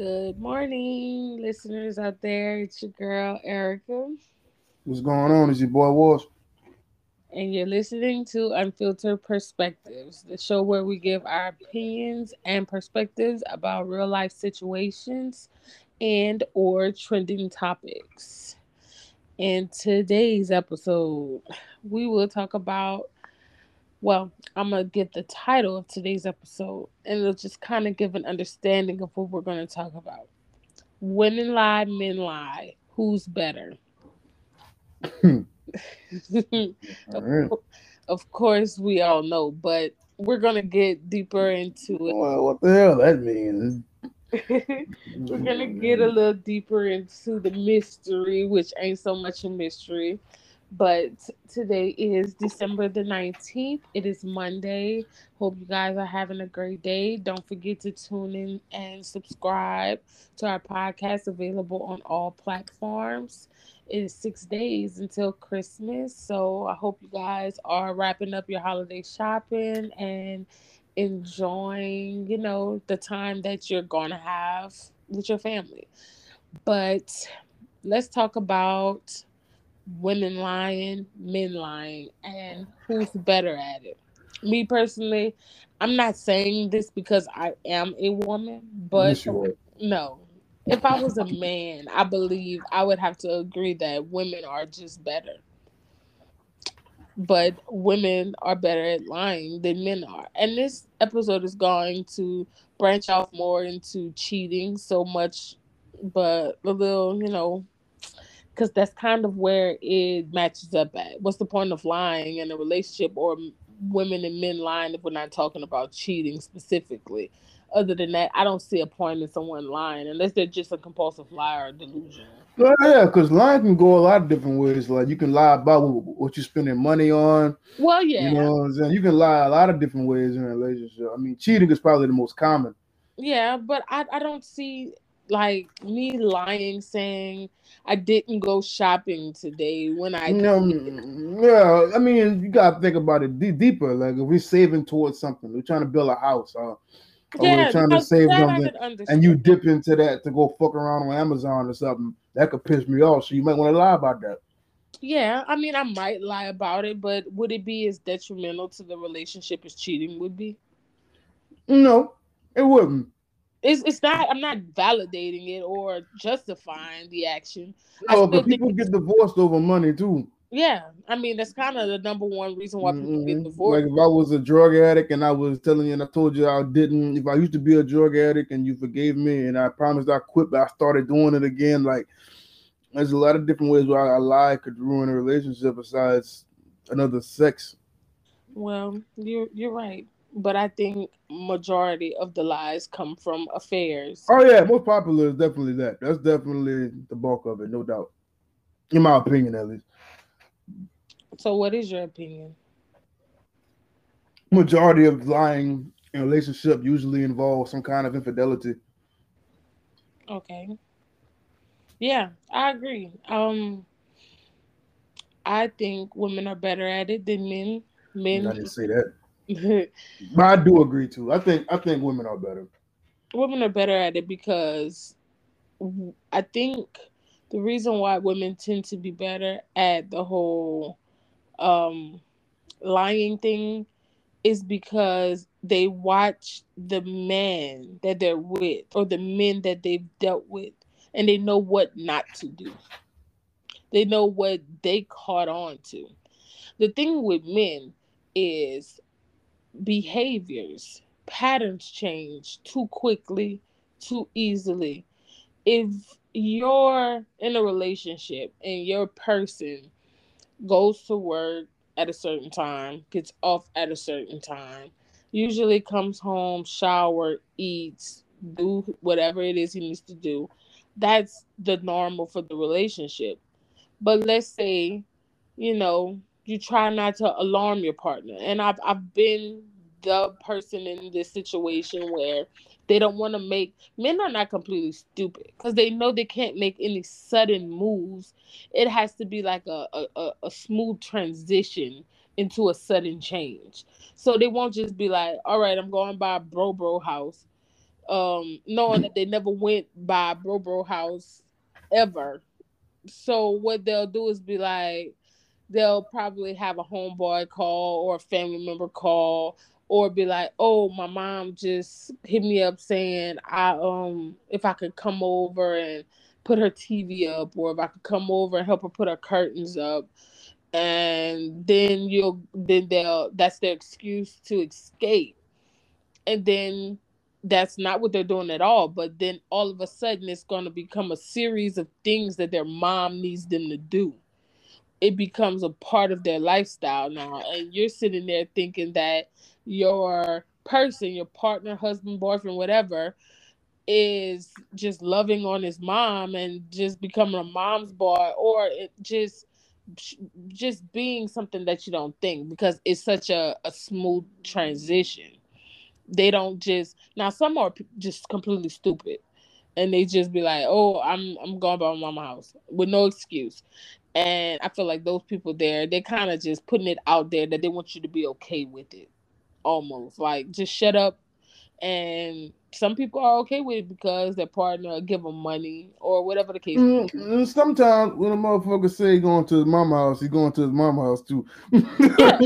Good morning, listeners out there. It's your girl Erica. What's going on? Is your boy Walsh? And you're listening to Unfiltered Perspectives, the show where we give our opinions and perspectives about real life situations and or trending topics. In today's episode, we will talk about well, I'm gonna get the title of today's episode, and it'll just kind of give an understanding of what we're gonna talk about. Women lie, men lie. Who's better? of, right. of course, we all know, but we're gonna get deeper into it. Well, what the hell that means? we're gonna get a little deeper into the mystery, which ain't so much a mystery. But today is December the 19th. It is Monday. Hope you guys are having a great day. Don't forget to tune in and subscribe to our podcast available on all platforms. It is six days until Christmas. So I hope you guys are wrapping up your holiday shopping and enjoying, you know, the time that you're going to have with your family. But let's talk about women lying, men lying, and who's better at it. Me personally, I'm not saying this because I am a woman, but no. If I was a man, I believe I would have to agree that women are just better. But women are better at lying than men are. And this episode is going to branch off more into cheating so much, but a little, you know, because that's kind of where it matches up at. What's the point of lying in a relationship or women and men lying if we're not talking about cheating specifically? Other than that, I don't see a point in someone lying unless they're just a compulsive liar or delusional. Well, yeah, because lying can go a lot of different ways. Like you can lie about what, you're spending money on. Well, yeah, You know what I'm saying? You can lie a lot of different ways in a relationship. I mean, cheating is probably the most common. yeah, but I, I don't see like me lying saying I didn't go shopping today when I no yeah, I mean, you gotta think about it de- deeper. Like if we're saving towards something, we're trying to build a house, uh, or yeah, we're trying to save something, and you dip into that to go fuck around on Amazon or something, that could piss me off. So you might want to lie about that. Yeah, I mean, I might lie about it, but would it be as detrimental to the relationship as cheating would be? No, it wouldn't. It's it's not. I'm not validating it or justifying the action. No, but people get divorced over money too. Yeah, I mean that's kind of the number one reason why people get Mhm. divorced. Like if I was a drug addict and I was telling you and I told you I didn't, if I used to be a drug addict and you forgave me and I promised I quit, but I started doing it again, like there's a lot of different ways where I, I lie could ruin a relationship besides another sex. Well, you're you're right, but I think majority of the lies come from affairs. Oh yeah, most popular is definitely that. That's definitely the bulk of it, no doubt. In my opinion, at least. So, what is your opinion? Majority of lying in a relationship usually involves some kind of infidelity. Okay. Yeah, I agree. Um, I think women are better at it than men. Men. I didn't say that. But I do agree too. I think I think women are better. women are better at it because I think the reason why women tend to be better at the whole um lying thing is because they watch the man that they're with or the men that they've dealt with and they know what not to do. They know what they caught on to. The thing with men is behaviors, patterns change too quickly, too easily. If you're in a relationship and your person goes to work at a certain time, gets off at a certain time, usually comes home, shower, eats, do whatever it is he needs to do, that's the normal for the relationship. But let's say, you know, you try not to alarm your partner. And I've I've been the person in this situation where they don't want to make men are not completely stupid because they know they can't make any sudden moves. It has to be like a, a, a, smooth transition into a sudden change. So they won't just be like, all right, I'm going by bro bro house. um, knowing that they never went by Bro Bro House ever. So what they'll do is be like, they'll probably have a homeboy call or a family member call or be like, "Oh, my mom just hit me up saying I um if I could come over and put her TV up or if I could come over and help her put her curtains up." And then you'll then they'll that's their excuse to escape. And then that's not what they're doing at all. But then all of a sudden it's gonna become a series of things that their mom needs them to do it becomes a part of their lifestyle now. And you're sitting there thinking that your person, your partner, husband, boyfriend, whatever, is just loving on his mom and just becoming a mom's boy or it just just being something that you don't think because it's such a, a smooth transition they don't just now some are just completely stupid and they just be like oh i'm i'm going by my mama house with no excuse and I feel like those people there, they're kind of just putting it out there that they want you to be okay with it. Almost like just shut up. And some people are okay with it because their partner give them money or whatever the case. Mm, sometimes when a motherfucker say going to his mama house, he's going to his mama house too. yeah.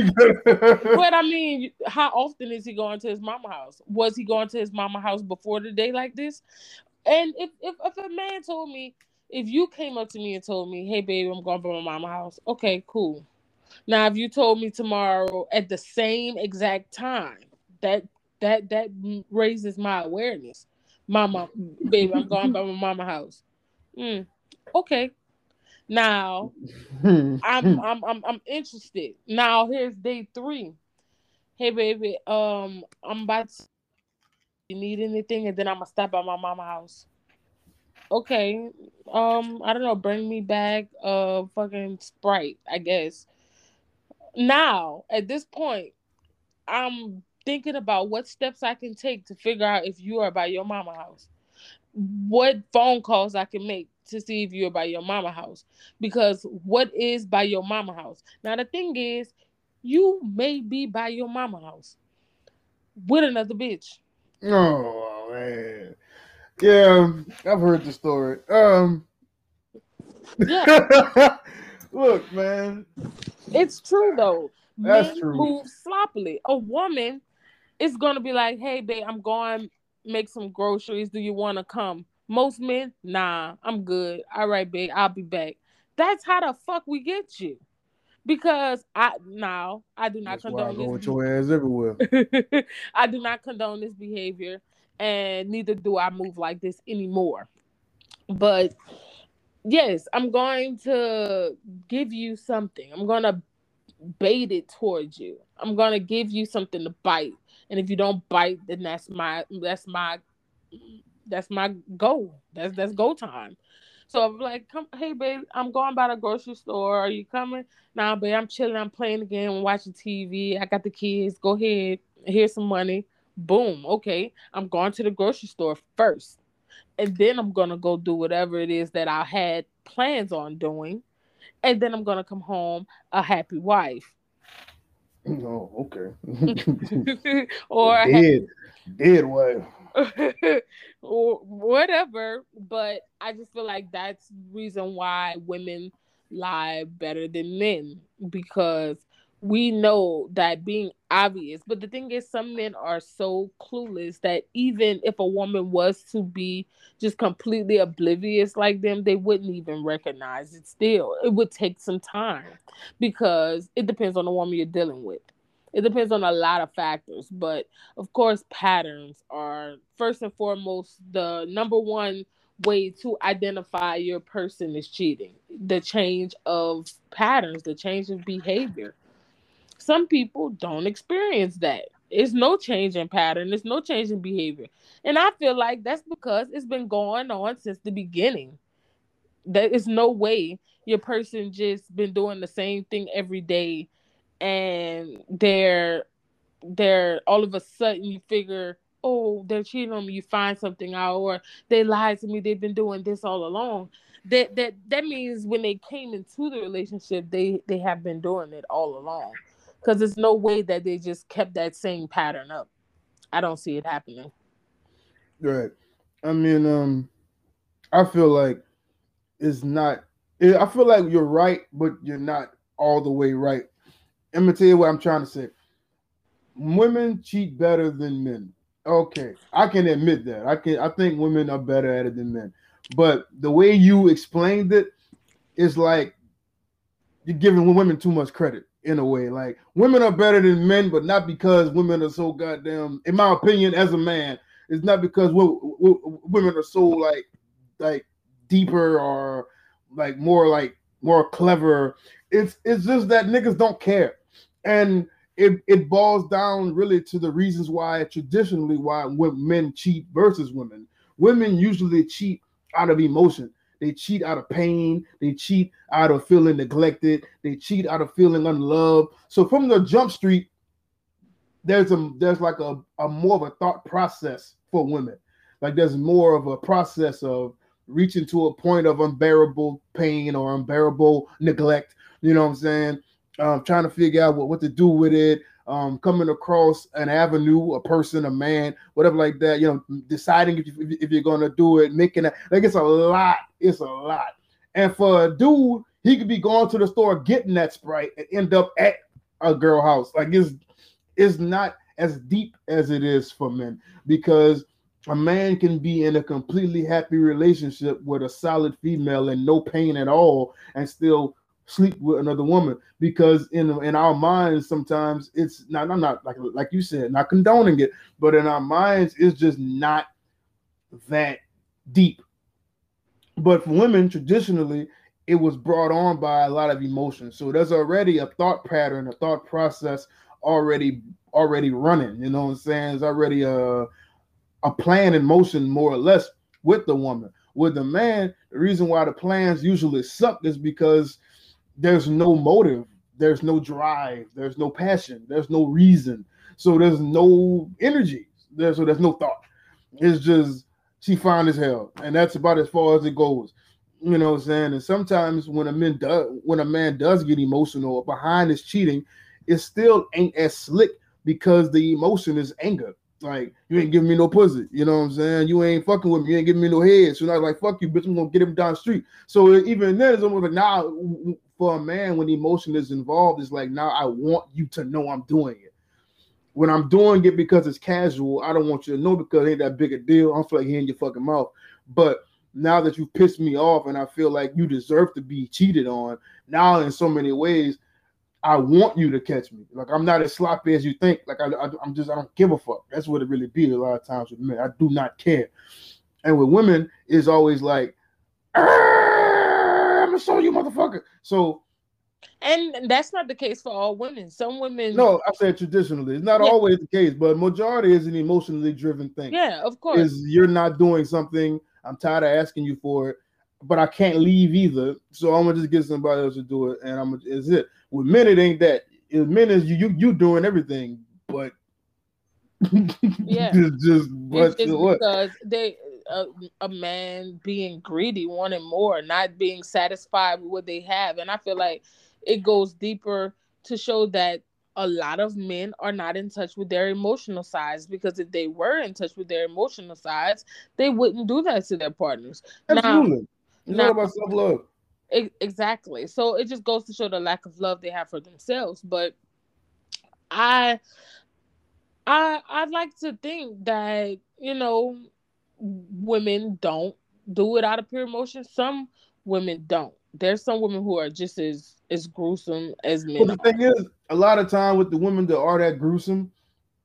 but I mean, how often is he going to his mama house? Was he going to his mama house before the day like this? And if if, if a man told me if you came up to me and told me, "Hey, baby, I'm going to my mama house," okay, cool. Now, if you told me tomorrow at the same exact time, that that that raises my awareness. Mama, baby, I'm going by my mama house. Mm, okay. Now, I'm I'm I'm I'm interested. Now, here's day three. Hey, baby, um, I'm about to. You need anything, and then I'm gonna stop by my mama house okay, um, I don't know, bring me back a fucking Sprite, I guess. Now, at this point, I'm thinking about what steps I can take to figure out if you are by your mama house. What phone calls I can make to see if you're by your mama house. Because what is by your mama house? Now the thing is, you may be by your mama house with another bitch. Oh man. Yeah, I've heard the story. Um, yeah. Look, man. It's true though. That's Men true. move sloppily. A woman is gonna be like, "Hey, babe, I'm going make some groceries. Do you want to come?" Most men, nah, I'm good. All right, babe, I'll be back. That's how the fuck we get you. Because I now I do not That's condone why I go with your ass everywhere. I do not condone this behavior and neither do I move like this anymore. But yes, I'm going to give you something. I'm going to bait it towards you. I'm going to give you something to bite. And if you don't bite, then that's my that's my that's my goal. That's that's go time. So I'm like, come, hey babe, I'm going by the grocery store. Are you coming? Nah, babe, I'm chilling. I'm playing again. I'm watching TV. I got the kids. Go ahead. Here's some money. Boom. Okay. I'm going to the grocery store first. And then I'm going to go do whatever it is that I had plans on doing. And then I'm going to come home a happy wife. Oh, okay. or dead, happy... dead wife. or whatever. But I just feel like that's reason why women lie better than men because we know that being obvious but the thing is some men are so clueless that even if a woman was to be just completely oblivious like them they wouldn't even recognize it still. It would take some time because it depends on the woman you're dealing with. It depends on a lot of factors but of course patterns are first and foremost the number one way to identify your person is cheating. The change of patterns the change of behavior some people don't experience that. It's no change in pattern, it's no change in behavior. And I feel like that's because it's been going on since the beginning. There is no way your person just been doing the same thing every day and they're they're all of a sudden you figure oh they're cheating on me you find something out or they lied to me they've been doing this all along that that that means when they came into the relationship they they have been doing it all along because there's no way that they just kept that same pattern up. I don't see it happening. Right. I mean, um, I feel like it's not. I feel like you're right, but you're not all the way right. I'm gonna tell you what I'm trying to say. Women cheat better than men. Okay, I can admit that. I can. I think women are better at it than men. But the way you explained it is like you're giving women too much credit in a way. Like women are better than men, but not because women are so goddamn. In my opinion, as a man, it's not because women are so like like deeper or like more like more clever. It's it's just that niggas don't care, and it it boils down really to the reasons why traditionally why men cheat versus women. Women usually cheat out of emotion. They cheat out of pain. They cheat out of feeling neglected. They cheat out of feeling unloved. So from the jump street, there's a there's like a, a more of a thought process for women. Like there's more of a process of reaching to a point of unbearable pain or unbearable neglect. You know what I'm saying? Um, trying to figure out what, what to do with it, um, coming across an avenue, a person, a man, whatever like that. You know, deciding if, you, if you're gonna do it, making it like it's a lot. It's a lot. And for a dude, he could be going to the store getting that sprite and end up at a girl house. Like it's it's not as deep as it is for men because a man can be in a completely happy relationship with a solid female and no pain at all and still sleep with another woman because in in our minds sometimes it's not I'm not like like you said not condoning it but in our minds it's just not that deep. But for women traditionally it was brought on by a lot of emotion so there's already a thought pattern a thought process already already running you know what I'm saying? It's already a a plan in motion more or less with the woman. With the man the reason why the plans usually suck is because there's no motive, there's no drive, there's no passion, there's no reason. So there's no energy. So there's no thought. It's just she fine as hell, and that's about as far as it goes. You know what I'm saying? And sometimes when a man does when a man does get emotional behind his cheating, it still ain't as slick because the emotion is anger. Like you ain't giving me no pussy, you know what I'm saying? You ain't fucking with me, you ain't giving me no head. So I like, fuck you, bitch. I'm gonna get him down the street. So even then, it's almost like now for a man when emotion is involved it's like now I want you to know I'm doing it. When I'm doing it because it's casual, I don't want you to know because it ain't that big a deal. I'm like in your fucking mouth. But now that you've pissed me off and I feel like you deserve to be cheated on, now in so many ways, I want you to catch me. Like I'm not as sloppy as you think. Like I, I am just I don't give a fuck. That's what it really be a lot of times with men. I do not care. And with women, it's always like, I'm gonna show you, motherfucker. So, and that's not the case for all women. Some women. No, I said traditionally. It's not yeah. always the case, but majority is an emotionally driven thing. Yeah, of course. Is you're not doing something. I'm tired of asking you for it, but I can't leave either. So I'm gonna just get somebody else to do it, and I'm gonna, is it. With men, it ain't that. With men, is you you you doing everything, but yeah, just, just it's, it's because they a, a man being greedy, wanting more, not being satisfied with what they have. And I feel like it goes deeper to show that a lot of men are not in touch with their emotional sides because if they were in touch with their emotional sides, they wouldn't do that to their partners. Absolutely. Now, it's all about self love. Exactly. So it just goes to show the lack of love they have for themselves. But I I I'd like to think that, you know, women don't do it out of pure emotion. Some women don't. There's some women who are just as as gruesome as men. But the thing is, a lot of time with the women that are that gruesome,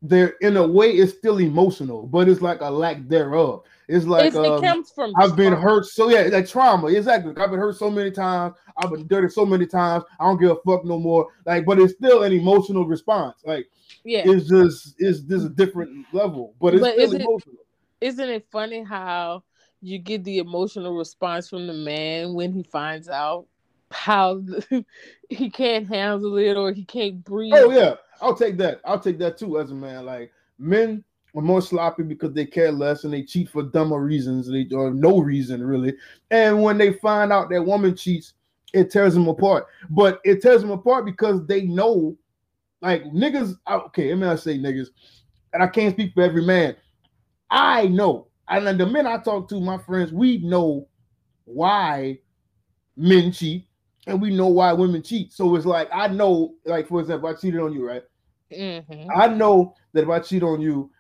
they're in a way it's still emotional, but it's like a lack thereof. It's like it's, um, it comes from I've been hurt so yeah, like trauma. Exactly. I've been hurt so many times. I've been dirty so many times. I don't give a fuck no more. Like, but it's still an emotional response. Like, yeah, it's just it's just a different level, but it's but still emotional. It, isn't it funny how you get the emotional response from the man when he finds out how he can't handle it or he can't breathe? Oh yeah, I'll take that. I'll take that too as a man. Like men are more sloppy because they care less and they cheat for dumber reasons, they or no reason really. And when they find out that woman cheats, it tears them apart. But it tears them apart because they know, like niggas. Okay, let me not say niggas, and I can't speak for every man I know, And the men I talk to, my friends, we know why men cheat and we know why women cheat. So it's like I know, like for example, I cheated on you, right? Mm-hmm. I know that if I cheat on you,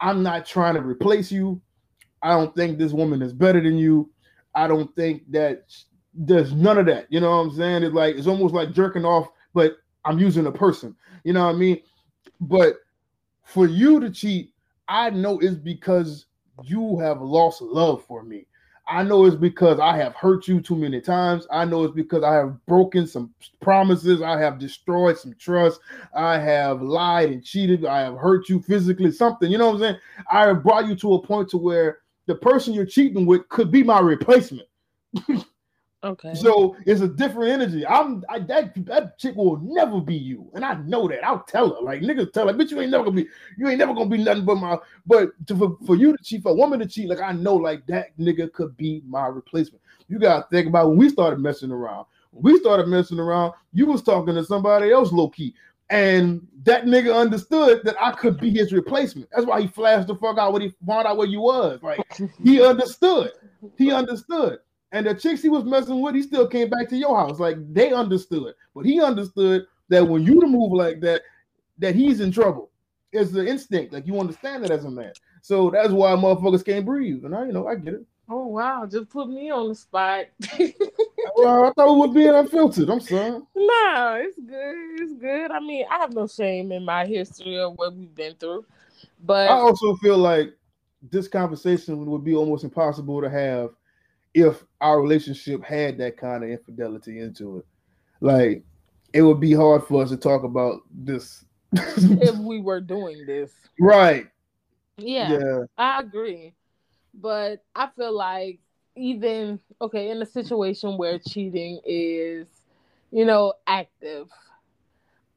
I'm not trying to replace you. I don't think this woman is better than you. I don't think that there's none of that. You know what I'm saying? It's like it's almost like jerking off, but I'm using a person. You know what I mean? But for you to cheat, I know it's because you have lost love for me. I know it's because I have hurt you too many times. I know it's because I have broken some promises. I have destroyed some trust. I have lied and cheated. I have hurt you physically, something. You know what I'm saying? I have brought you to a point to where the person you're cheating with could be my replacement. Okay. So it's a different energy. I'm I, that that chick will never be you, and I know that. I'll tell her like niggas tell her, bitch, you ain't never gonna be, you ain't never gonna be nothing but my. But to, for, for you to cheat, for a woman to cheat, like I know like that nigga could be my replacement. You gotta think about when we started messing around. When we started messing around, you was talking to somebody else low key. And that nigga understood that I could be his replacement. That's why he flashed the fuck out when he found out where you was. Like he understood. He understood. And the chicks he was messing with, he still came back to your house. Like they understood, but he understood that when you to move like that, that he's in trouble. It's the instinct. Like you understand it as a man. So that's why motherfuckers can't breathe. And I, you know, I get it. Oh wow, just put me on the spot. well, I thought we were being unfiltered. I'm sorry. No, it's good. It's good. I mean, I have no shame in my history of what we've been through. But I also feel like this conversation would be almost impossible to have if our relationship had that kind of infidelity into it. Like it would be hard for us to talk about this if we were doing this. Right. Yeah, yeah. I agree. But I feel like even okay, in a situation where cheating is, you know, active,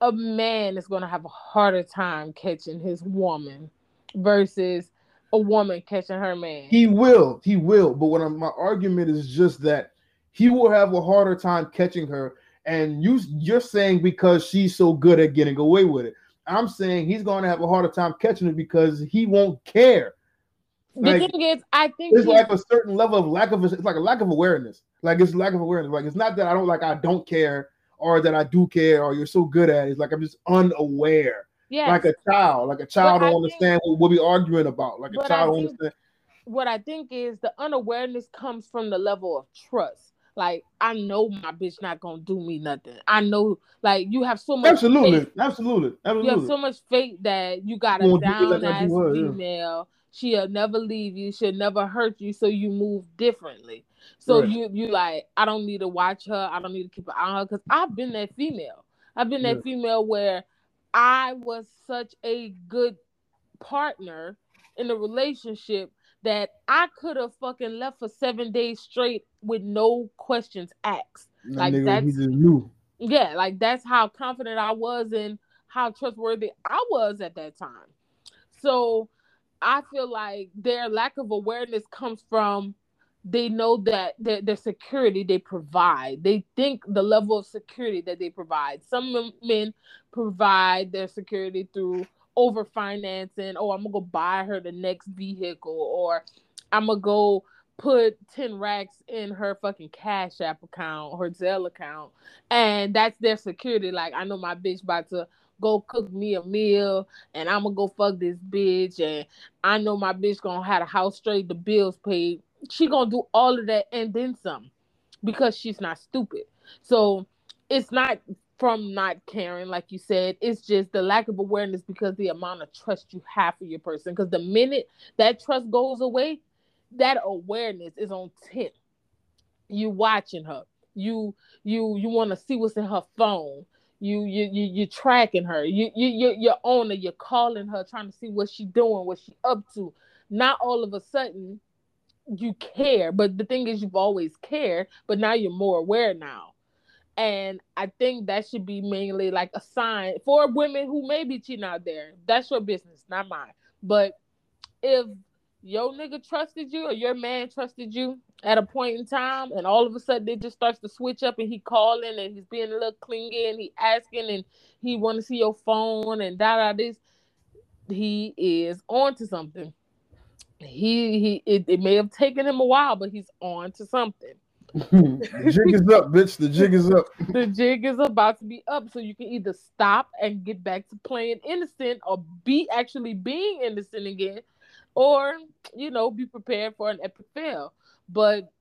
a man is gonna have a harder time catching his woman versus a woman catching her man. He will, he will. But what I'm, my argument is just that he will have a harder time catching her. And you, you're saying because she's so good at getting away with it. I'm saying he's going to have a harder time catching it because he won't care. The like, thing is, I think it's like a certain level of lack of it's like a lack of awareness. Like it's lack of awareness. Like it's not that I don't like I don't care or that I do care or you're so good at it. It's like I'm just unaware. Yes. Like a child, like a child but don't I understand think, what we're arguing about. Like a child don't understand. What I think is the unawareness comes from the level of trust. Like I know my bitch not gonna do me nothing. I know, like you have so much. Absolutely, faith. absolutely, absolutely. You have so much faith that you got a down ass female. Yeah. She'll never leave you. She'll never hurt you. So you move differently. So right. you you like I don't need to watch her. I don't need to keep an eye on her because I've been that female. I've been that yeah. female where I was such a good partner in a relationship that I could have fucking left for seven days straight with no questions asked. That like that's yeah, like that's how confident I was in how trustworthy I was at that time. So I feel like their lack of awareness comes from they know that the, the security they provide. They think the level of security that they provide. Some men provide their security through over financing oh i'm gonna go buy her the next vehicle or i'm gonna go put 10 racks in her fucking cash app account her Zelle account. And that's their security. Like i know my bitch about to go cook me a meal and i'm gonna go fuck this bitch. And i know my bitch gonna have a house straight the bills paid she gonna do all of that and then some because she's not stupid. So it's not from not caring, like you said. It's just the lack of awareness because the amount of trust you have for your person. Because the minute that trust goes away, that awareness is on tip. You watching her. You you you want to see what's in her phone. You you you you tracking her. You you you you're on her. You're calling her, trying to see what she doing, what she up to. Not all of a sudden you care, but the thing is, you've always cared, but now you're more aware now. And I think that should be mainly like a sign for women who may be cheating out there. That's your business, not mine. But if your nigga trusted you or your man trusted you at a point in time and all of a sudden it just starts to switch up and he calling and he's being a little clingy and he asking and he want to see your phone and da da this he is on to something he he it, it may have taken him a while, but he's on to something. the jig is up, bitch. The jig is up. the jig is about to be up, so you can either stop and get back to playing innocent, or be actually being innocent again, or you know, be prepared for an epic fail. But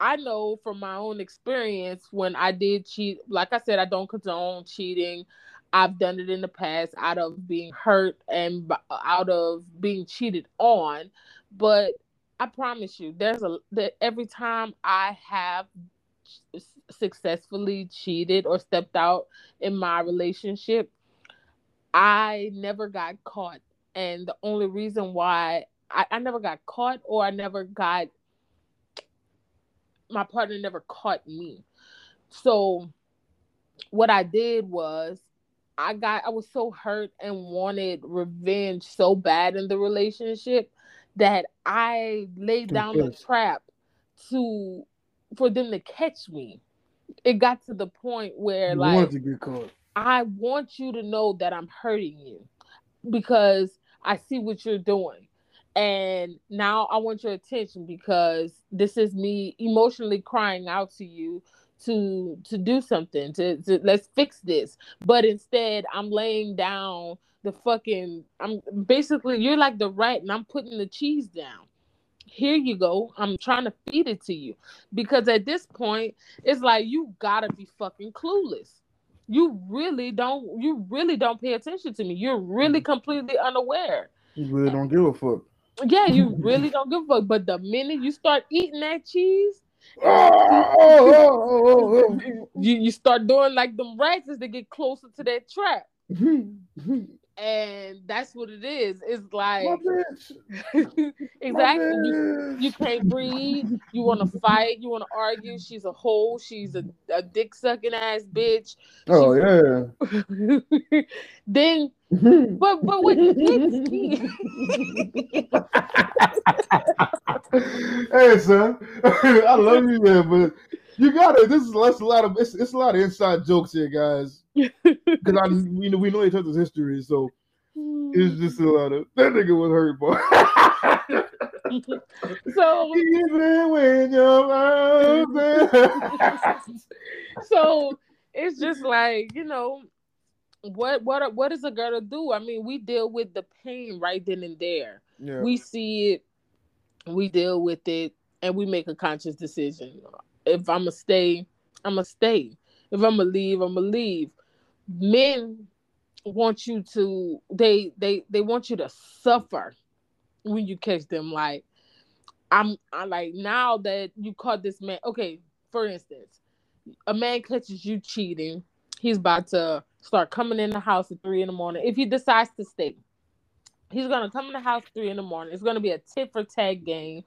I know from my own experience when I did cheat, like I said, I don't condone cheating. I've done it in the past out of being hurt and out of being cheated on. But I promise you, there's a that every time I have successfully cheated or stepped out in my relationship, I never got caught. And the only reason why I, I never got caught or I never got my partner never caught me. So what I did was I got I was so hurt and wanted revenge so bad in the relationship that I laid down the trap to for them to catch me. It got to the point where you like I want you to know that I'm hurting you because I see what you're doing. And now I want your attention because this is me emotionally crying out to you to to do something to, to let's fix this but instead i'm laying down the fucking i'm basically you're like the rat and i'm putting the cheese down. Here you go. I'm trying to feed it to you. Because at this point it's like you gotta be fucking clueless. You really don't you really don't pay attention to me. You're really mm-hmm. completely unaware. You really don't give a fuck. Yeah, you really don't give a fuck. But the minute you start eating that cheese, you, you start doing like them rats to get closer to that trap. and that's what it is. It's like exactly you, you can't breathe. You want to fight. You want to argue. She's a hoe. She's a, a dick sucking ass bitch. Oh yeah. then, but but what gets hey son, I love you, man, but you got it. This is less a lot of it's, it's a lot of inside jokes here, guys. Because I, you know, we know each other's history, so hmm. it's just a lot of that nigga was hurt, boy. so even when you're so it's just like you know what what what is a girl to do? I mean, we deal with the pain right then and there. Yeah. We see it, we deal with it, and we make a conscious decision if I'm gonna stay, I'm gonna stay. If I'm gonna leave, I'm gonna leave. Men want you to they they they want you to suffer when you catch them. Like I'm I like now that you caught this man. Okay, for instance, a man catches you cheating. He's about to start coming in the house at three in the morning. If he decides to stay, he's gonna come in the house three in the morning. It's gonna be a tit for tag game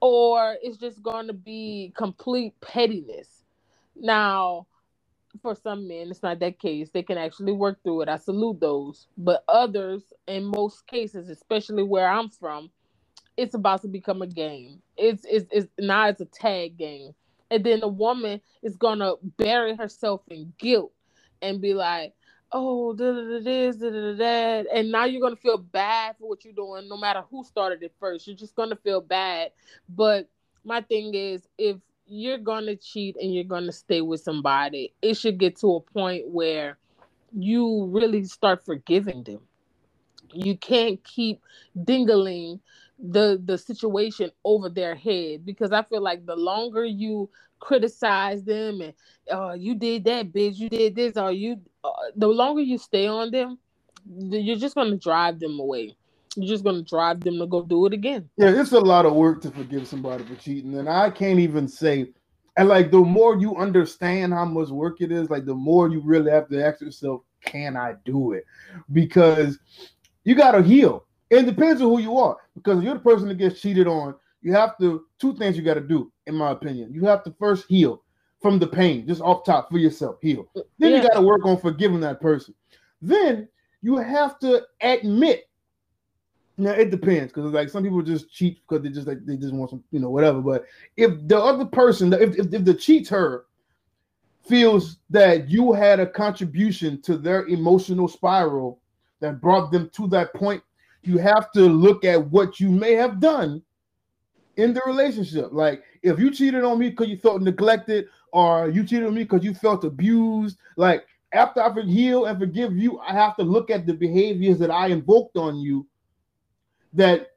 or it's just to be complete pettiness. Now, for some men, it's not that case. They can actually work through it. I salute those. But others, in most cases, especially where I'm from, it's about to become a game. It's it's, it's now it's a tag game. And then the woman is gonna bury herself in guilt and be like, oh, this, that, and now you're gonna feel bad for what you're doing, no matter who started it first. You're just gonna feel bad. But my thing is, if you're gonna cheat and you're gonna stay with somebody, it should get to a point where you really start forgiving them. You can't keep dingling the the situation over their head because I feel like the longer you criticize them and oh you did that bitch you did this or you uh, the longer you stay on them you're just to drive them away you're just going to drive them to go do it again. Yeah it's a lot of work to forgive somebody for cheating and i can't even say and like the more you understand how much work it is like the more you really have to ask yourself can i do it? Because you got to heal. It depends on who you are because if you're the person that gets cheated on you have to two things you got to do in my opinion. You have to first heal from the pain just off top for yourself heal. Then yeah. you got to work on forgiving that person. Then you have to admit now it depends because like some people just cheat because they just like they just want some you know whatever but if the other person if, if, if the cheater feels that you had a contribution to their emotional spiral that brought them to that point you have to look at what you may have done in the relationship. Like if you cheated on me because you felt neglected, or you cheated on me because you felt abused, like after I heal and forgive you, I have to look at the behaviors that I invoked on you that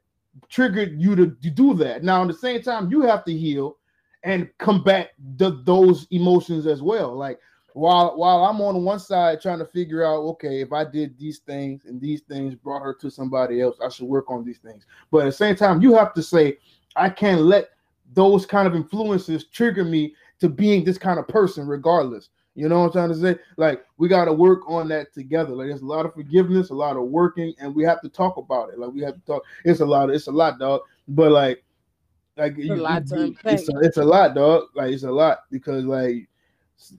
triggered you to, to do that. Now, at the same time, you have to heal and combat the, those emotions as well. Like while while I'm on one side trying to figure out, okay, if I did these things and these things brought her to somebody else, I should work on these things. But at the same time, you have to say, I can't let those kind of influences trigger me to being this kind of person, regardless. You know what I'm trying to say? Like we got to work on that together. Like there's a lot of forgiveness, a lot of working, and we have to talk about it. Like we have to talk. It's a lot. It's a lot, dog. But like, like it's, you, a, lot you, it's, a, it's a lot, dog. Like it's a lot because like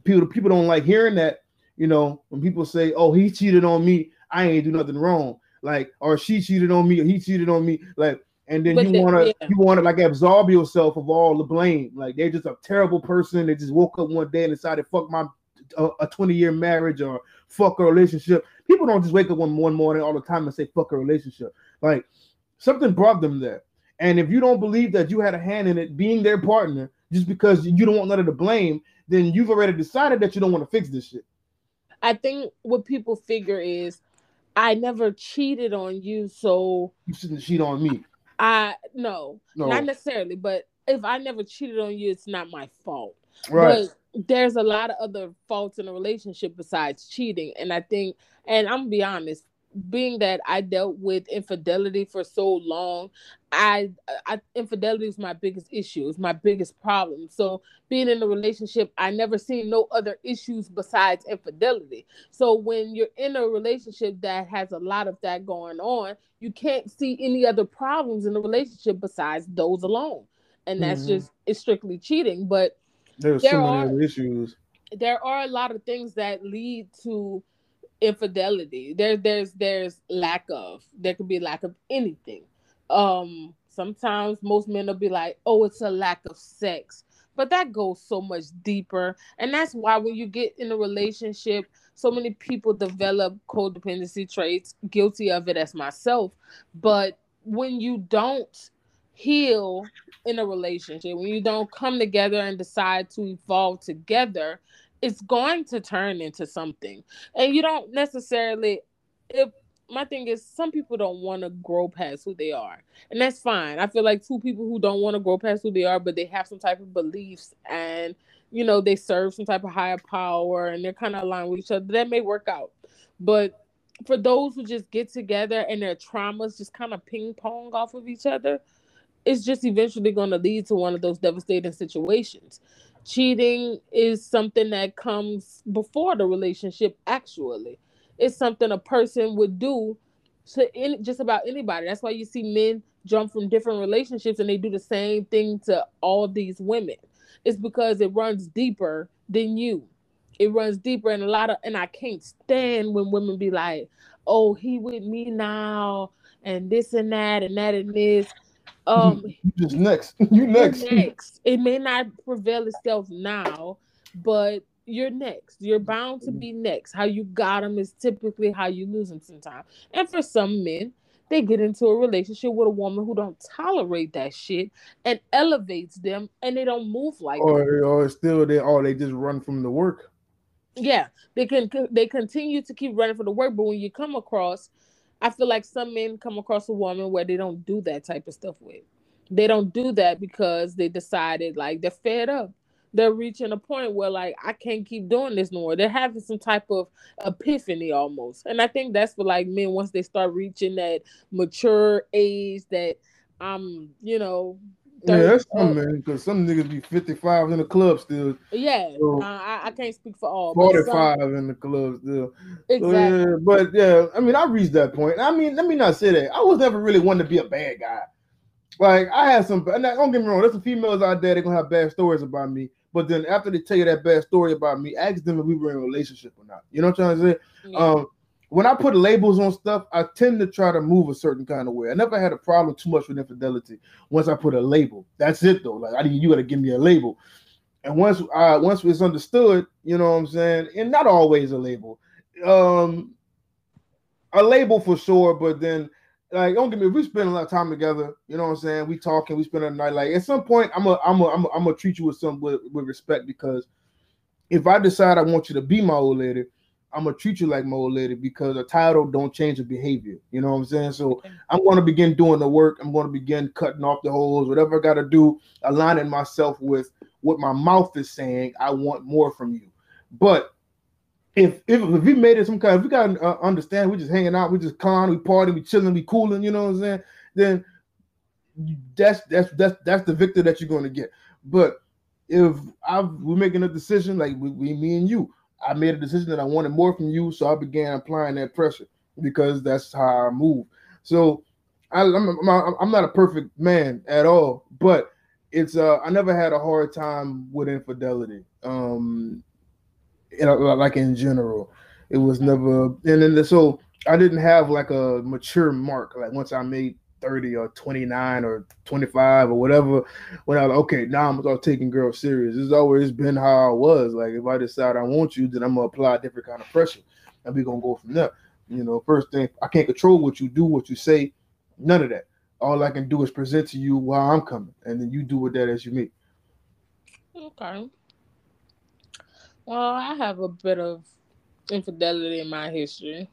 people people don't like hearing that. You know when people say, "Oh, he cheated on me," I ain't do nothing wrong. Like or she cheated on me, or he cheated on me. Like and then but you want to yeah. you want to like absorb yourself of all the blame. Like they're just a terrible person. They just woke up one day and decided fuck my a 20 year marriage or fuck a relationship. People don't just wake up one, one morning all the time and say fuck a relationship. Like something brought them there. And if you don't believe that you had a hand in it being their partner just because you don't want none of the blame, then you've already decided that you don't want to fix this shit. I think what people figure is I never cheated on you, so you shouldn't cheat on me. I no, no, not necessarily, but if I never cheated on you, it's not my fault. Right. But there's a lot of other faults in a relationship besides cheating. And I think, and I'm gonna be honest, being that I dealt with infidelity for so long, I, I infidelity is my biggest issue, it's my biggest problem. So being in a relationship, I never seen no other issues besides infidelity. So when you're in a relationship that has a lot of that going on, you can't see any other problems in the relationship besides those alone. And that's mm-hmm. just it's strictly cheating. But there's there so many are, issues. There are a lot of things that lead to infidelity. There, there's there's lack of. There could be lack of anything. Um, sometimes most men will be like, "Oh, it's a lack of sex," but that goes so much deeper, and that's why when you get in a relationship, so many people develop codependency traits. Guilty of it as myself, but when you don't heal in a relationship, when you don't come together and decide to evolve together, it's going to turn into something. And you don't necessarily if my thing is some people don't want to grow past who they are. And that's fine. I feel like two people who don't want to grow past who they are, but they have some type of beliefs and you know they serve some type of higher power and they're kind of aligned with each other, that may work out. But for those who just get together and their traumas just kind of ping pong off of each other, it's just eventually going to lead to one of those devastating situations. Cheating is something that comes before the relationship, actually. It's something a person would do to any, just about anybody. That's why you see men jump from different relationships and they do the same thing to all these women. It's because it runs deeper than you. It runs deeper and a lot of and I can't stand when women be like, "Oh, he with me now." And this and that and that and this um, you just next. You next. next. It may not prevail itself now, but you're next. You're bound to be next. How you got them is typically how you lose them sometimes. And for some men, they get into a relationship with a woman who don't tolerate that shit and elevates them, and they don't move like or them. or still they or they just run from the work. Yeah, they can they continue to keep running for the work, but when you come across I feel like some men come across a woman where they don't do that type of stuff with. They don't do that because they decided like they're fed up. They're reaching a point where like I can't keep doing this no more. They're having some type of epiphany almost. And I think that's for like men once they start reaching that mature age that I'm, you know, yeah, that's some man, because some niggas be 55 in the club still. Yeah, so uh, I, I, can't speak for all. 45 some... in the club still. Exactly. So, yeah, but yeah, I mean, I reached that point. I mean, let me not say that. I was never really one to be a bad guy. Like, I had some, don't get me wrong, there's some females out there that gonna have bad stories about me. But then after they tell you that bad story about me, ask them if we were in a relationship or not. You know what I'm trying to say? Yeah. Um, when I put labels on stuff, I tend to try to move a certain kind of way. I never had a problem too much with infidelity. Once I put a label, that's it though. Like I you got to give me a label, and once uh once it's understood, you know what I'm saying, and not always a label, um, a label for sure, but then like don't get me. We spend a lot of time together. You know what I'm saying? We talking. We spend a night. Like at some point, I'm a, I'm a, I'm a, I'm gonna treat you with some with, with respect because if I decide I want you to be my old lady, I'm gonna treat you like my old lady because a title don't change the behavior. You know what I'm saying? So I'm gonna begin doing the work. I'm gonna begin cutting off the holes, whatever I gotta do, aligning myself with what my mouth is saying. I want more from you. But if if, if we made it some kind, if we gotta uh, understand, we just hanging out, we just con, we party, we chilling, we cooling. You know what I'm saying? Then that's that's that's that's the victor that you're gonna get. But if I we're making a decision like we, we me and you I made a decision that I wanted more from you, so I began applying that pressure because that's how I move. So I, am I'm, I'm not a perfect man at all, but it's uh I never had a hard time with infidelity. Um, you know, like in general, it was never. And then so I didn't have like a mature mark. Like once I made 30 or 29 or 25 or whatever when I was okay now I'm start taking girls serious. It's always been how I was. Like if I decide I want you, then I'm gonna apply a different kind of pressure and we gonna go from there. You know, first thing I can't control what you do, what you say, none of that. All I can do is present to you while I'm coming, and then you do with that as you meet. Okay. Well, I have a bit of infidelity in my history.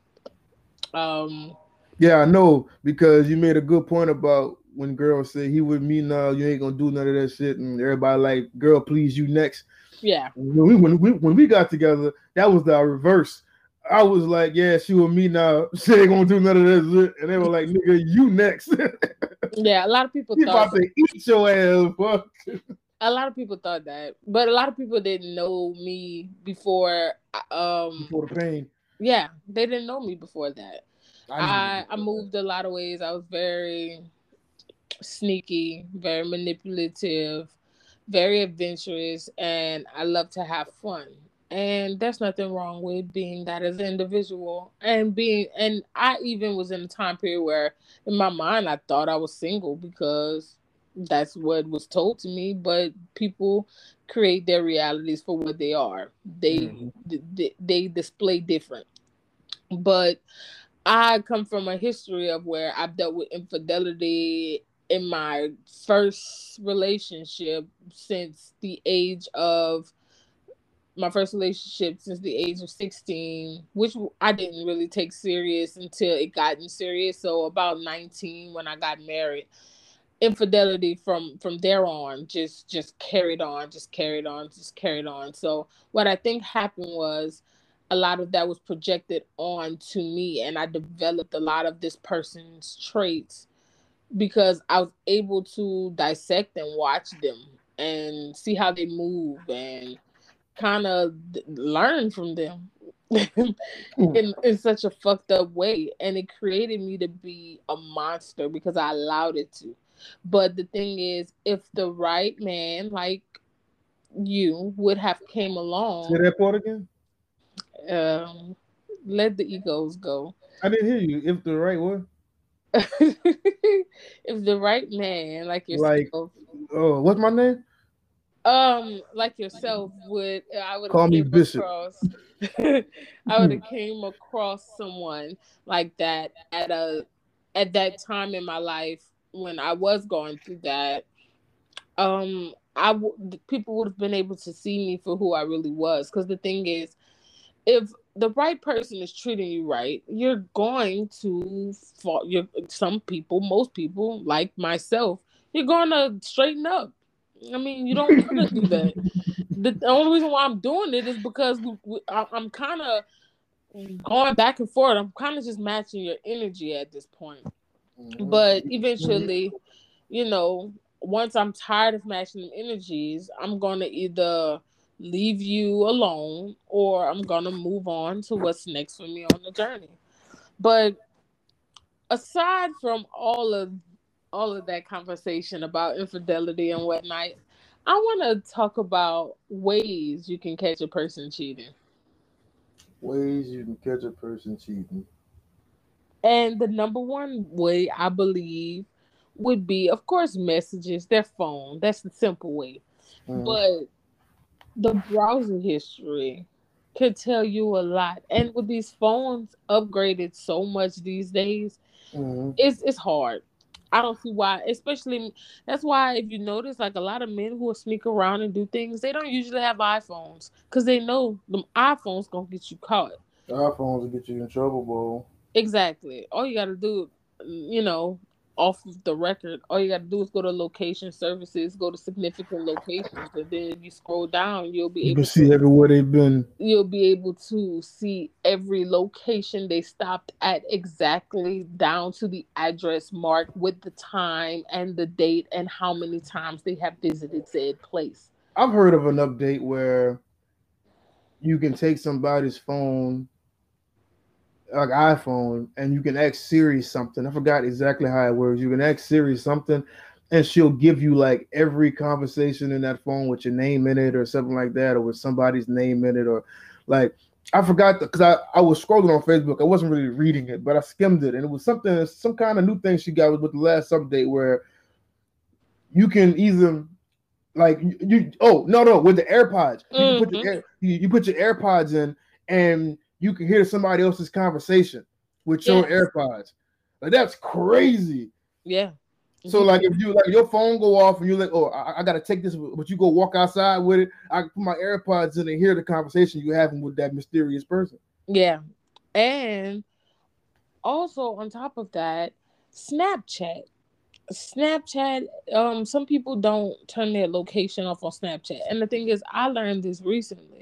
Um yeah, I know because you made a good point about when girls say he with me now, you ain't gonna do none of that shit, and everybody like, girl, please, you next. Yeah. When we when we when we got together, that was the reverse. I was like, yeah, she with me now. She ain't gonna do none of that shit, and they were like, nigga, you next. yeah, a lot of people you thought about to eat your ass, fuck. A lot of people thought that, but a lot of people didn't know me before. Um, before the pain. Yeah, they didn't know me before that. I, I, moved a lot of ways. I was very sneaky, very manipulative, very adventurous, and I love to have fun. And there's nothing wrong with being that as an individual and being and I even was in a time period where in my mind I thought I was single because that's what was told to me, but people create their realities for what they are. They mm-hmm. they, they display different. But I come from a history of where I've dealt with infidelity in my first relationship since the age of my first relationship since the age of 16 which i didn't really take serious until it gotten serious. So about 19 when i got married infidelity from from there on just just carried on just carried on just carried on. So what i think happened was a lot of that was projected on to me and I developed a lot of this person's traits because I was able to dissect and watch them and see how they move and kind of learn from them mm. in, in such a fucked up way. And it created me to be a monster because I allowed it to. But the thing is if the right man like you would have came along Say that part again um, let the egos go. I didn't hear you. If the right one. if the right man, like yourself, like, oh, what's my name? Um, like yourself would I would call me Bishop. Across, I would have came across someone like that at a at that time in my life when I was going through that. Um, I w- people would have been able to see me for who I really was. Because the thing is, if the right person is treating you right, you're going to fall. You're some people, most people, like myself, you're going to straighten up. I mean, you don't want to do that. The, the, only reason why I'm doing it is because we, we, I, I'm kind of going back and forth. I'm kind of just matching your energy at this point. Mm-hmm. But eventually, you know, once I'm tired of matching energies, I'm going to either leave you alone or I'm going to move on to what's next for me on the journey. But aside from all of all of that conversation about infidelity and whatnot, I want to talk about ways you can catch a person cheating. Ways you can catch a person cheating. And the number one way I believe would be, of course, messages, their phone. That's the simple way. Mm. But the browser history could tell you a lot. And with these phones upgraded so much these days, mm-hmm. it's it's hard. I don't see why, especially that's why if you notice, like a lot of men who will sneak around and do things, they don't usually have iPhones because they know the iPhones gonna get you caught. The iPhones will get you in trouble, bro. Exactly. All you gotta do, you know, off of the record, all you got to do is go to location services, go to significant locations, and then you scroll down, you'll be you able to see everywhere they've been. You'll be able to see every location they stopped at exactly down to the address mark with the time and the date and how many times they have visited said place. I've heard of an update where you can take somebody's phone like iPhone and you can ask Siri something. I forgot exactly how it works. You can ask Siri something and she'll give you like every conversation in that phone with your name in it or something like that, or with somebody's name in it, or like I forgot because I, I was scrolling on Facebook. I wasn't really reading it, but I skimmed it and it was something, some kind of new thing she got with the last update where you can either like you, you oh no no with the AirPods. You, mm-hmm. put your, mm-hmm. you, you put your AirPods in and you can hear somebody else's conversation with your yes. AirPods. Like that's crazy. Yeah. So like if you like your phone go off and you're like, oh, I, I, gotta take this, but you go walk outside with it. I put my AirPods in and hear the conversation you having with that mysterious person. Yeah, and also on top of that, Snapchat. Snapchat. Um, some people don't turn their location off on Snapchat, and the thing is, I learned this recently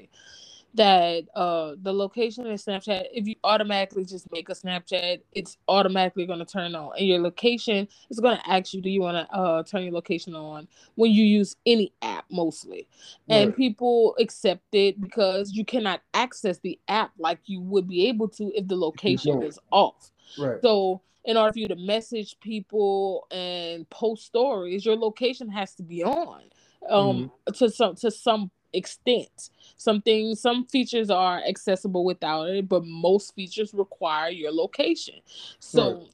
that uh the location in Snapchat, if you automatically just make a Snapchat, it's automatically gonna turn on. And your location is gonna ask you, do you wanna uh turn your location on when you use any app mostly. Right. And people accept it because you cannot access the app like you would be able to if the location is off. Right. So in order for you to message people and post stories, your location has to be on um mm-hmm. to some to some extent. Some things, some features are accessible without it, but most features require your location. So right.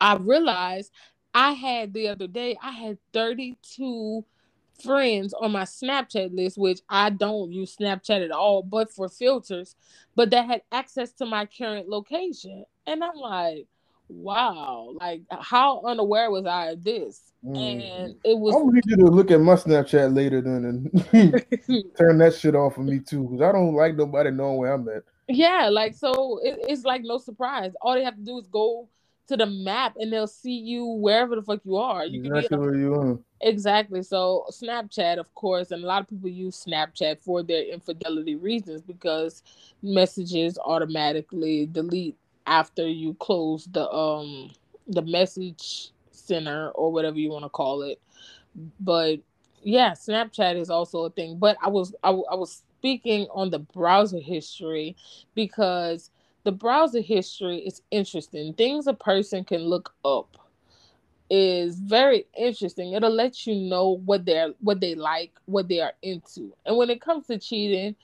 I realized I had the other day, I had 32 friends on my Snapchat list, which I don't use Snapchat at all, but for filters, but that had access to my current location. And I'm like, wow, like how unaware was I of this? Mm. And it was. I'm need you to look at my Snapchat later then and turn that shit off for me too, because I don't like nobody knowing where I'm at. Yeah, like so, it, it's like no surprise. All they have to do is go to the map and they'll see you wherever the fuck you are. You exactly can be where you are. Exactly. So Snapchat, of course, and a lot of people use Snapchat for their infidelity reasons because messages automatically delete after you close the um the message center or whatever you want to call it. But yeah snapchat is also a thing. But i was I, I was speaking on the browser history because the browser history is interesting. Things a person can look up is very interesting. It'll let you know what they're what they like what they are into. And when it comes to cheating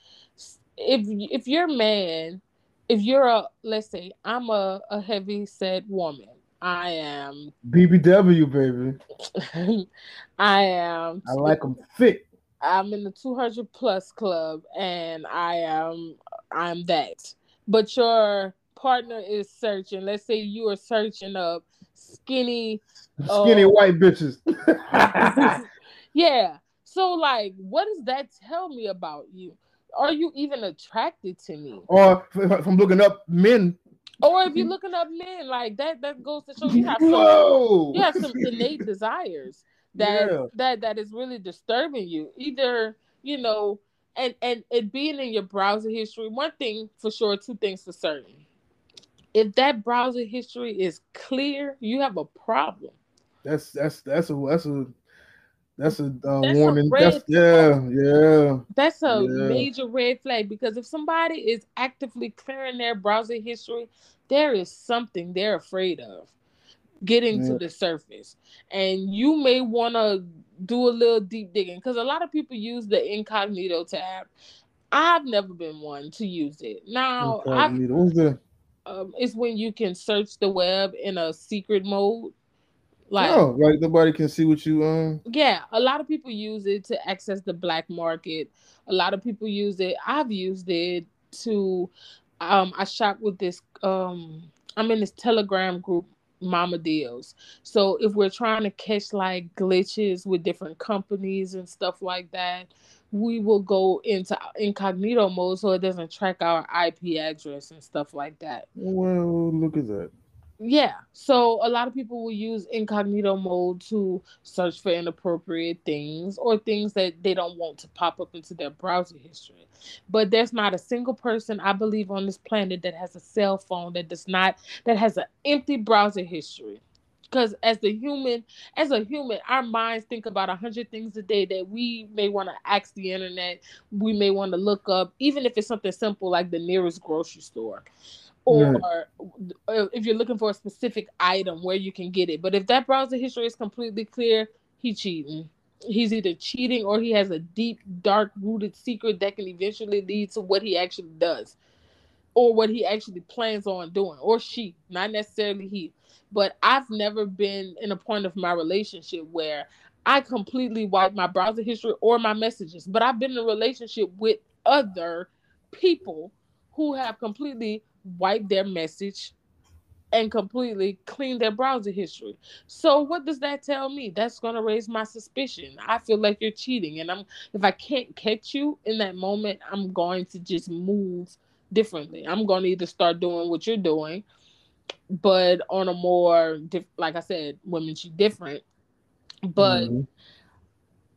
if if your man if you're a let's say I'm a, a heavy set woman. I am BBW baby. I am I like them fit. I'm in the 200 plus club and I am I'm that. But your partner is searching. Let's say you are searching up skinny skinny uh, white bitches. yeah. So like what does that tell me about you? Are you even attracted to me? Or from looking up men. Or if you're looking up men, like that, that goes to show you have some, Whoa. you have some innate desires that yeah. that that is really disturbing you. Either you know, and and it being in your browser history. One thing for sure, two things for certain. If that browser history is clear, you have a problem. That's that's that's a that's a that's a uh, that's warning. A that's, yeah, yeah. That's a yeah. major red flag because if somebody is actively clearing their browser history, there is something they're afraid of getting yeah. to the surface. And you may want to do a little deep digging because a lot of people use the incognito tab. I've never been one to use it. Now, um, it's when you can search the web in a secret mode Like, oh, like nobody can see what you um. Yeah, a lot of people use it to access the black market. A lot of people use it. I've used it to. Um, I shop with this. Um, I'm in this Telegram group mama deals. So if we're trying to catch like glitches with different companies and stuff like that, we will go into incognito mode so it doesn't track our IP address and stuff like that. Well, look at that. Yeah. So a lot of people will use incognito mode to search for inappropriate things or things that they don't want to pop up into their browser history. But there's not a single person I believe on this planet that has a cell phone that does not that has an empty browser history. Because as the human, as a human, our minds think about a hundred things a day that we may want to ask the internet, we may want to look up, even if it's something simple like the nearest grocery store or right. if you're looking for a specific item where you can get it. But if that browser history is completely clear, he cheating. He's either cheating or he has a deep, dark rooted secret that can eventually lead to what he actually does or what he actually plans on doing, or she, not necessarily he. But I've never been in a point of my relationship where I completely wipe my browser history or my messages. But I've been in a relationship with other people who have completely wipe their message and completely clean their browser history. So what does that tell me? That's going to raise my suspicion. I feel like you're cheating and I'm if I can't catch you in that moment, I'm going to just move differently. I'm going to either start doing what you're doing but on a more diff- like I said, women should different. But mm-hmm.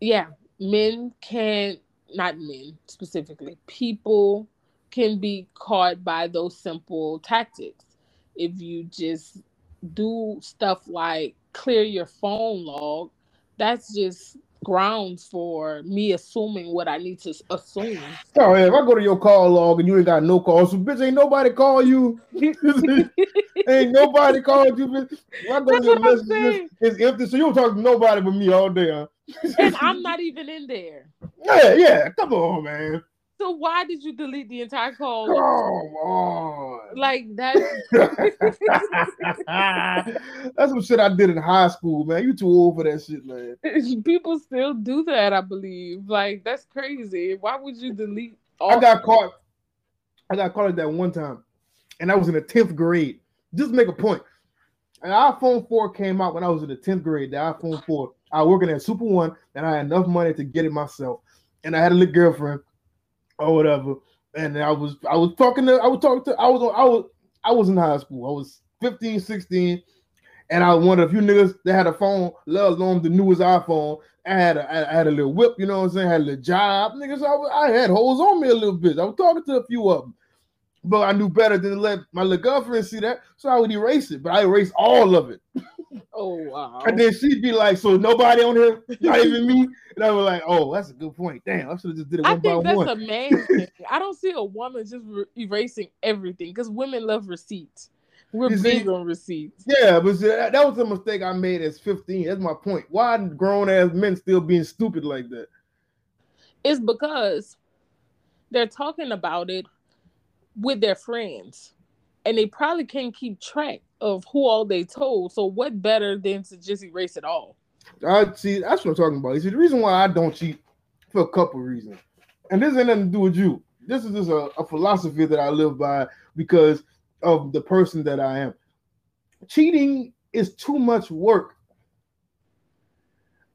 yeah, men can't not men specifically, people can be caught by those simple tactics. If you just do stuff like clear your phone log, that's just grounds for me assuming what I need to assume. Oh, yeah, if I go to your call log and you ain't got no calls, so bitch, ain't nobody call you. ain't nobody called you. Bitch. If I go That's to your messages, it's empty, so you don't talk to nobody but me all day. Huh? and I'm not even in there. Yeah, yeah, come on, man. So why did you delete the entire call? Come on. Like that. That's some shit I did in high school, man. You too old for that shit, man. People still do that, I believe. Like that's crazy. Why would you delete I got caught. I got caught at that one time. And I was in the 10th grade. Just make a point. An iPhone 4 came out when I was in the 10th grade. The iPhone 4. I was working at Super One and I had enough money to get it myself. And I had a little girlfriend or whatever. And I was I was talking to I was talking to I was I was I was in high school. I was 15, 16, and I wanted a few niggas that had a phone, let alone the newest iPhone. I had a I had a little whip, you know what I'm saying? I had a little job, niggas. I, I had holes on me a little bit. I was talking to a few of them, but I knew better than to let my little girlfriend see that, so I would erase it. But I erased all of it. Oh wow! And then she'd be like, "So nobody on here, not even me." And I was like, "Oh, that's a good point. Damn, I should have just did it one I think that's one." a man. I don't see a woman just re- erasing everything because women love receipts. We're you big see, on receipts. Yeah, but that, that was a mistake I made as 15. That's my point. Why grown ass men still being stupid like that? It's because they're talking about it with their friends, and they probably can't keep track of who all they told. So what better than to just erase it all? I see. That's what I'm talking about. You see, the reason why I don't cheat for a couple reasons, and this ain't nothing to do with you. This is just a, a philosophy that I live by because of the person that I am. Cheating is too much work.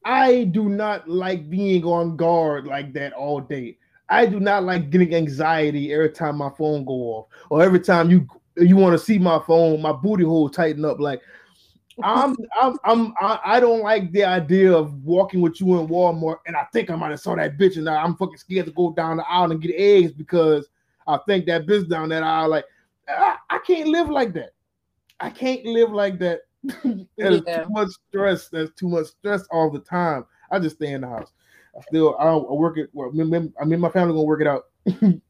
I do not like being on guard like that all day. I do not like getting anxiety every time my phone go off or every time you you want to see my phone, my booty hole tighten up. Like I'm, I'm, I'm, I, I don't like the idea of walking with you in Walmart and I think I might have saw that bitch and now I'm fucking scared to go down the aisle and get eggs because I think that bitch down that aisle. Like I, I can't live like that. I can't live like that. There's yeah. too much stress. There's too much stress all the time. I just stay in the house. I still I, I work it. Well, I mean, my family gonna work it out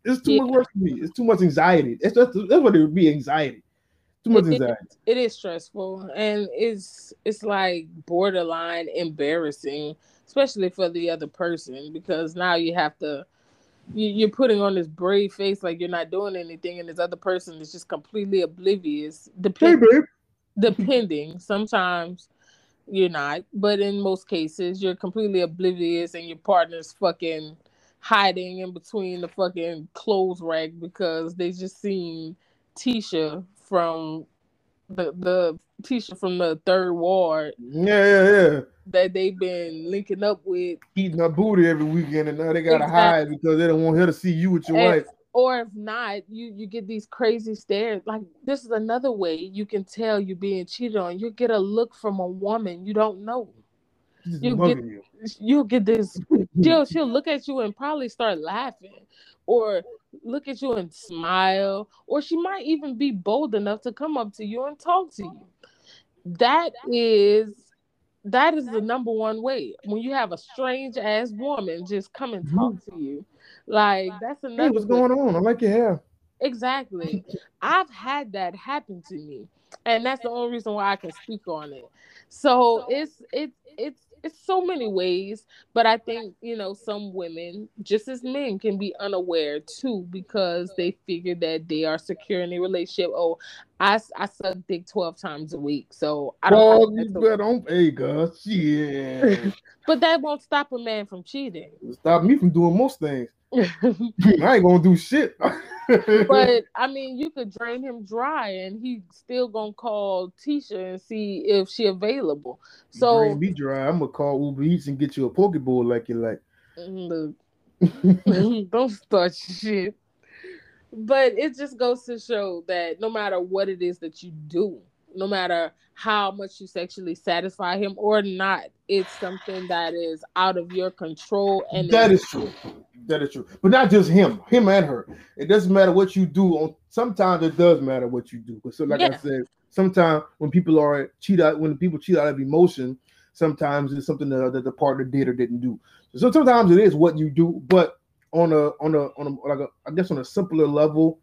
it's too yeah. much work for me. It's too much anxiety. It's just that's what it would be anxiety. Too much anxiety. It, it is stressful and it's it's like borderline embarrassing, especially for the other person because now you have to you, are putting on this brave face like you're not doing anything, and this other person is just completely oblivious. Depending, hey, depending, sometimes you're not. But in most cases, you're completely oblivious and your partner's fucking hiding in between the fucking clothes rack because they just seen Tisha from the the Tisha from the third ward. Yeah, yeah, yeah. That they've been linking up with. Eating her booty every weekend and now they gotta exactly. hide because they don't want her to see you with your and, wife. Or if not, you you get these crazy stares. Like this is another way you can tell you're being cheated on. You get a look from a woman you don't know. You get, you. You'll get this. She'll she'll look at you and probably start laughing, or look at you and smile, or she might even be bold enough to come up to you and talk to you. That is that is the number one way when you have a strange ass woman just come and talk mm-hmm. to you. Like that's another. Hey, what's going on? I like your hair. Exactly. I've had that happen to me, and that's the only reason why I can speak on it. So it's it's it's it's so many ways, but I think you know some women, just as men, can be unaware too because they figure that they are secure in a relationship. Oh, I I suck dick twelve times a week, so I don't. Well, you better don't pay, girl. Yeah. but that won't stop a man from cheating. Stop me from doing most things. I ain't gonna do shit. but I mean, you could drain him dry, and he still gonna call Tisha and see if she available. So drain me dry. I'm gonna call Uber Eats and get you a poke bowl like you like. Mm, don't start shit. But it just goes to show that no matter what it is that you do, no matter how much you sexually satisfy him or not, it's something that is out of your control. And that is true. That is true. But not just him, him and her. It doesn't matter what you do. On sometimes it does matter what you do. So, like yeah. I said, sometimes when people are cheat out, when people cheat out of emotion, sometimes it's something that, that the partner did or didn't do. So sometimes it is what you do, but on a on a on a like a, I guess on a simpler level,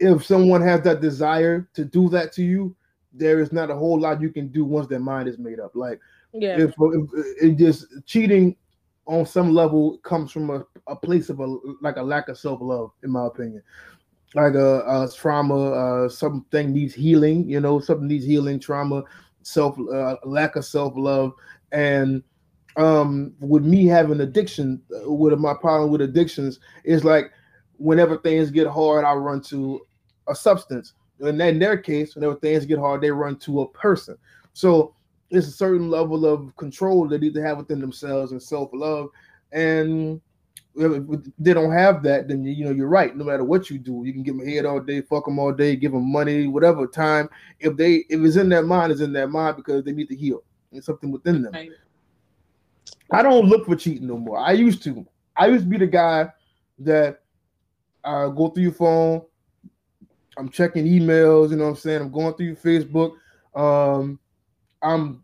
if someone has that desire to do that to you, there is not a whole lot you can do once their mind is made up. Like yeah. if, if it just cheating on some level comes from a, a place of a like a lack of self-love, in my opinion. Like a, a trauma, uh, something needs healing, you know, something needs healing, trauma, self uh, lack of self-love. And um with me having addiction, uh, with my problem with addictions is like whenever things get hard, I run to a substance. And in their case, whenever things get hard, they run to a person. So it's a certain level of control they need to have within themselves and self-love. And if they don't have that, then you know you're right. No matter what you do, you can give them head all day, fuck them all day, give them money, whatever time. If they if it's in their mind, it's in their mind because they need to heal. It's something within them. Right. I don't look for cheating no more. I used to. I used to be the guy that uh, go through your phone, I'm checking emails, you know what I'm saying? I'm going through Facebook. Um, I'm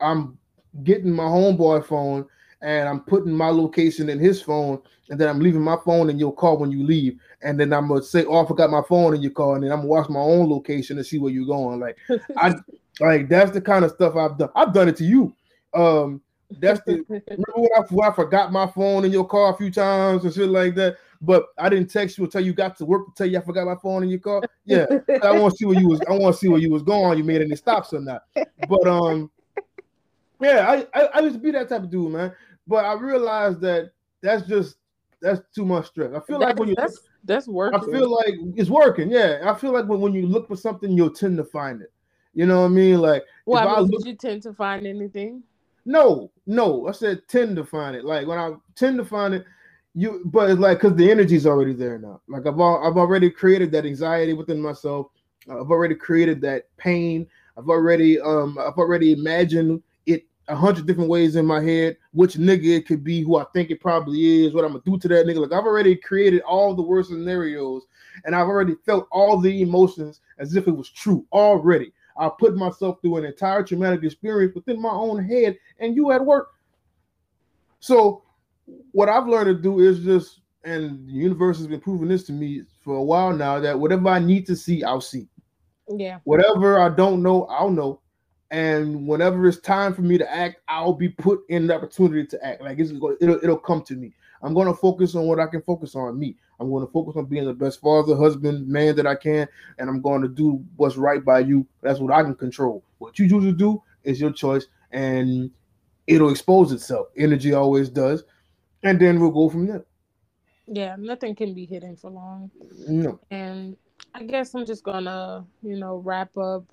I'm getting my homeboy phone and I'm putting my location in his phone, and then I'm leaving my phone in your car when you leave. And then I'm gonna say, Oh, I forgot my phone in your car, and then I'm gonna watch my own location and see where you're going. Like I like that's the kind of stuff I've done. I've done it to you. Um, that's the remember when I, when I forgot my phone in your car a few times and shit like that. But I didn't text you until you got to work to tell you I forgot my phone in your car. Yeah, I want to see where you was. I want to see where you was going. You made any stops or not? But um, yeah, I, I I used to be that type of dude, man. But I realized that that's just that's too much stress. I feel like when you that's that's working. I feel like it's working. Yeah, I feel like when, when you look for something, you'll tend to find it. You know what I mean? Like, well, I mean, look, did you tend to find anything? No, no. I said tend to find it. Like when I tend to find it, you but it's like because the energy's already there now. Like I've all, I've already created that anxiety within myself. I've already created that pain. I've already um I've already imagined it a hundred different ways in my head, which nigga it could be, who I think it probably is, what I'm gonna do to that nigga. Like I've already created all the worst scenarios, and I've already felt all the emotions as if it was true already. I put myself through an entire traumatic experience within my own head, and you at work. So what I've learned to do is just, and the universe has been proving this to me for a while now that whatever I need to see, I'll see. Yeah. Whatever I don't know, I'll know. And whenever it's time for me to act, I'll be put in the opportunity to act. Like it's it'll, it'll come to me. I'm going to focus on what I can focus on me. I'm going to focus on being the best father, husband, man that I can, and I'm going to do what's right by you. That's what I can control. What you choose to do, is your choice, and it'll expose itself. Energy always does, and then we'll go from there. Yeah, nothing can be hidden for long. No. And I guess I'm just gonna, you know, wrap up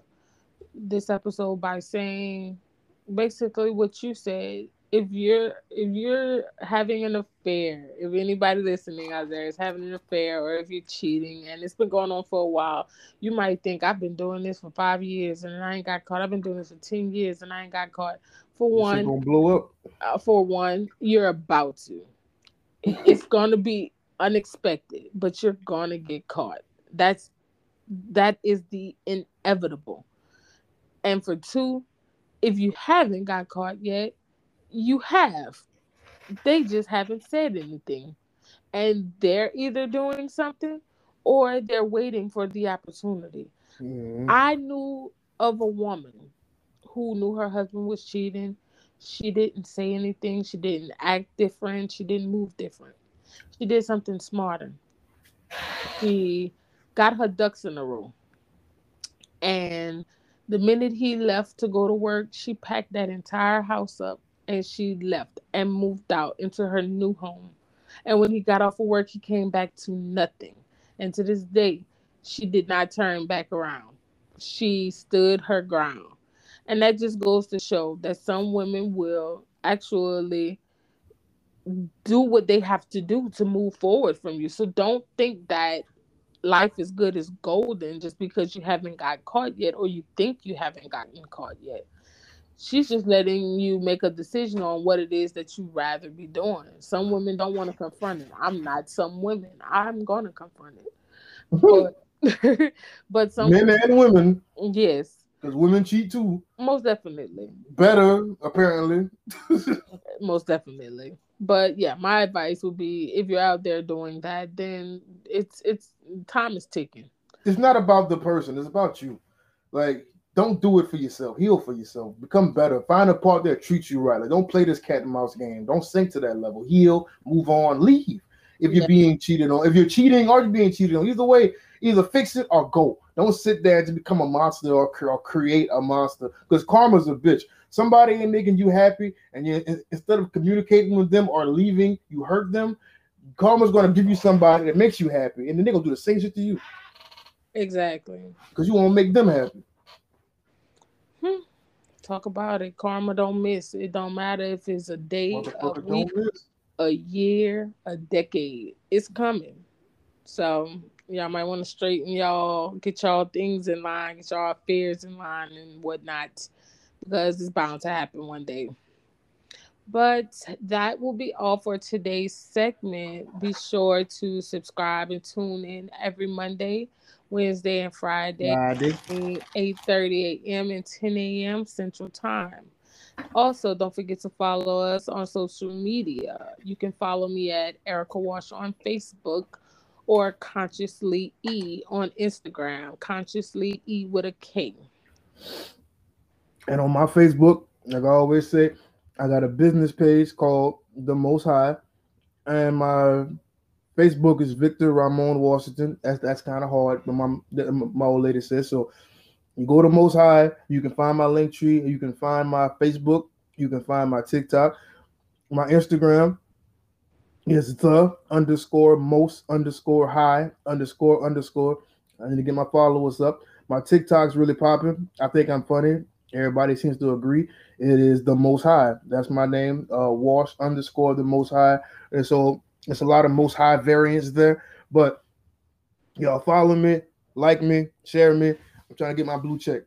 this episode by saying basically what you said. If you're if you're having an affair, if anybody listening out there is having an affair or if you're cheating and it's been going on for a while, you might think I've been doing this for five years and I ain't got caught. I've been doing this for ten years and I ain't got caught. For one, gonna blow up. Uh, for one, you're about to. It's gonna be unexpected, but you're gonna get caught. That's that is the inevitable. And for two, if you haven't got caught yet, you have. They just haven't said anything. And they're either doing something or they're waiting for the opportunity. Mm-hmm. I knew of a woman who knew her husband was cheating. She didn't say anything. She didn't act different. She didn't move different. She did something smarter. She got her ducks in a row. And the minute he left to go to work, she packed that entire house up and she left and moved out into her new home. And when he got off of work, he came back to nothing. And to this day, she did not turn back around. She stood her ground. And that just goes to show that some women will actually do what they have to do to move forward from you. So don't think that life is good as golden just because you haven't got caught yet or you think you haven't gotten caught yet. She's just letting you make a decision on what it is that you rather be doing. Some women don't want to confront it. I'm not some women. I'm going to confront it. But, but some men and women. Yes. Because women cheat too. Most definitely. Better, apparently. Most definitely. But yeah, my advice would be if you're out there doing that, then it's it's time is ticking. It's not about the person, it's about you. Like, don't do it for yourself. Heal for yourself. Become better. Find a part that treats you right. Like, don't play this cat and mouse game. Don't sink to that level. Heal, move on, leave. If you're yeah. being cheated on, if you're cheating or you're being cheated on, either way, either fix it or go. Don't sit there to become a monster or, or create a monster because karma's a bitch. Somebody ain't making you happy, and you instead of communicating with them or leaving, you hurt them. Karma's gonna give you somebody that makes you happy, and then they're gonna do the same shit to you. Exactly. Because you want to make them happy. Hmm. Talk about it. Karma don't miss. It don't matter if it's a day, a week, a year, a decade. It's coming. So y'all might want to straighten y'all, get y'all things in line, get y'all affairs in line and whatnot because it's bound to happen one day. But that will be all for today's segment. Be sure to subscribe and tune in every Monday, Wednesday, and Friday, Friday. 8:30 a.m. and 10 a.m. Central Time. Also, don't forget to follow us on social media. You can follow me at Erica Wash on Facebook or Consciously E on Instagram. Consciously E with a K. And on my Facebook, like I always say, I got a business page called The Most High, and my Facebook is Victor Ramon Washington. That's that's kind of hard, but my my old lady says so. You go to Most High, you can find my link tree, you can find my Facebook, you can find my TikTok, my Instagram is the underscore most underscore high underscore underscore. I need to get my followers up. My TikTok's really popping. I think I'm funny. Everybody seems to agree. It is the most high. That's my name. Uh, Wash underscore the most high. And so it's a lot of most high variants there. But y'all follow me, like me, share me. I'm trying to get my blue check.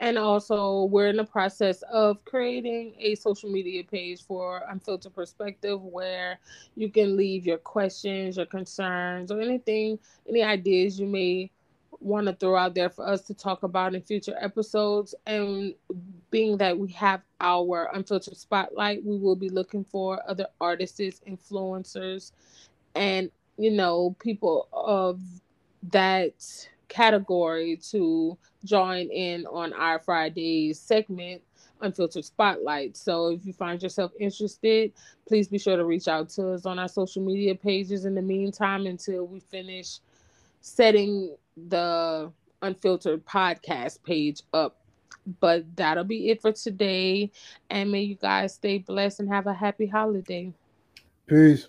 And also, we're in the process of creating a social media page for Unfiltered Perspective where you can leave your questions, your concerns, or anything, any ideas you may want to throw out there for us to talk about in future episodes. And being that we have our unfiltered spotlight, we will be looking for other artists, influencers, and you know, people of that category to join in on our Fridays segment unfiltered spotlight. So if you find yourself interested, please be sure to reach out to us on our social media pages in the meantime until we finish setting the unfiltered podcast page up but that'll be it for today. And may you guys stay blessed and have a happy holiday. Peace.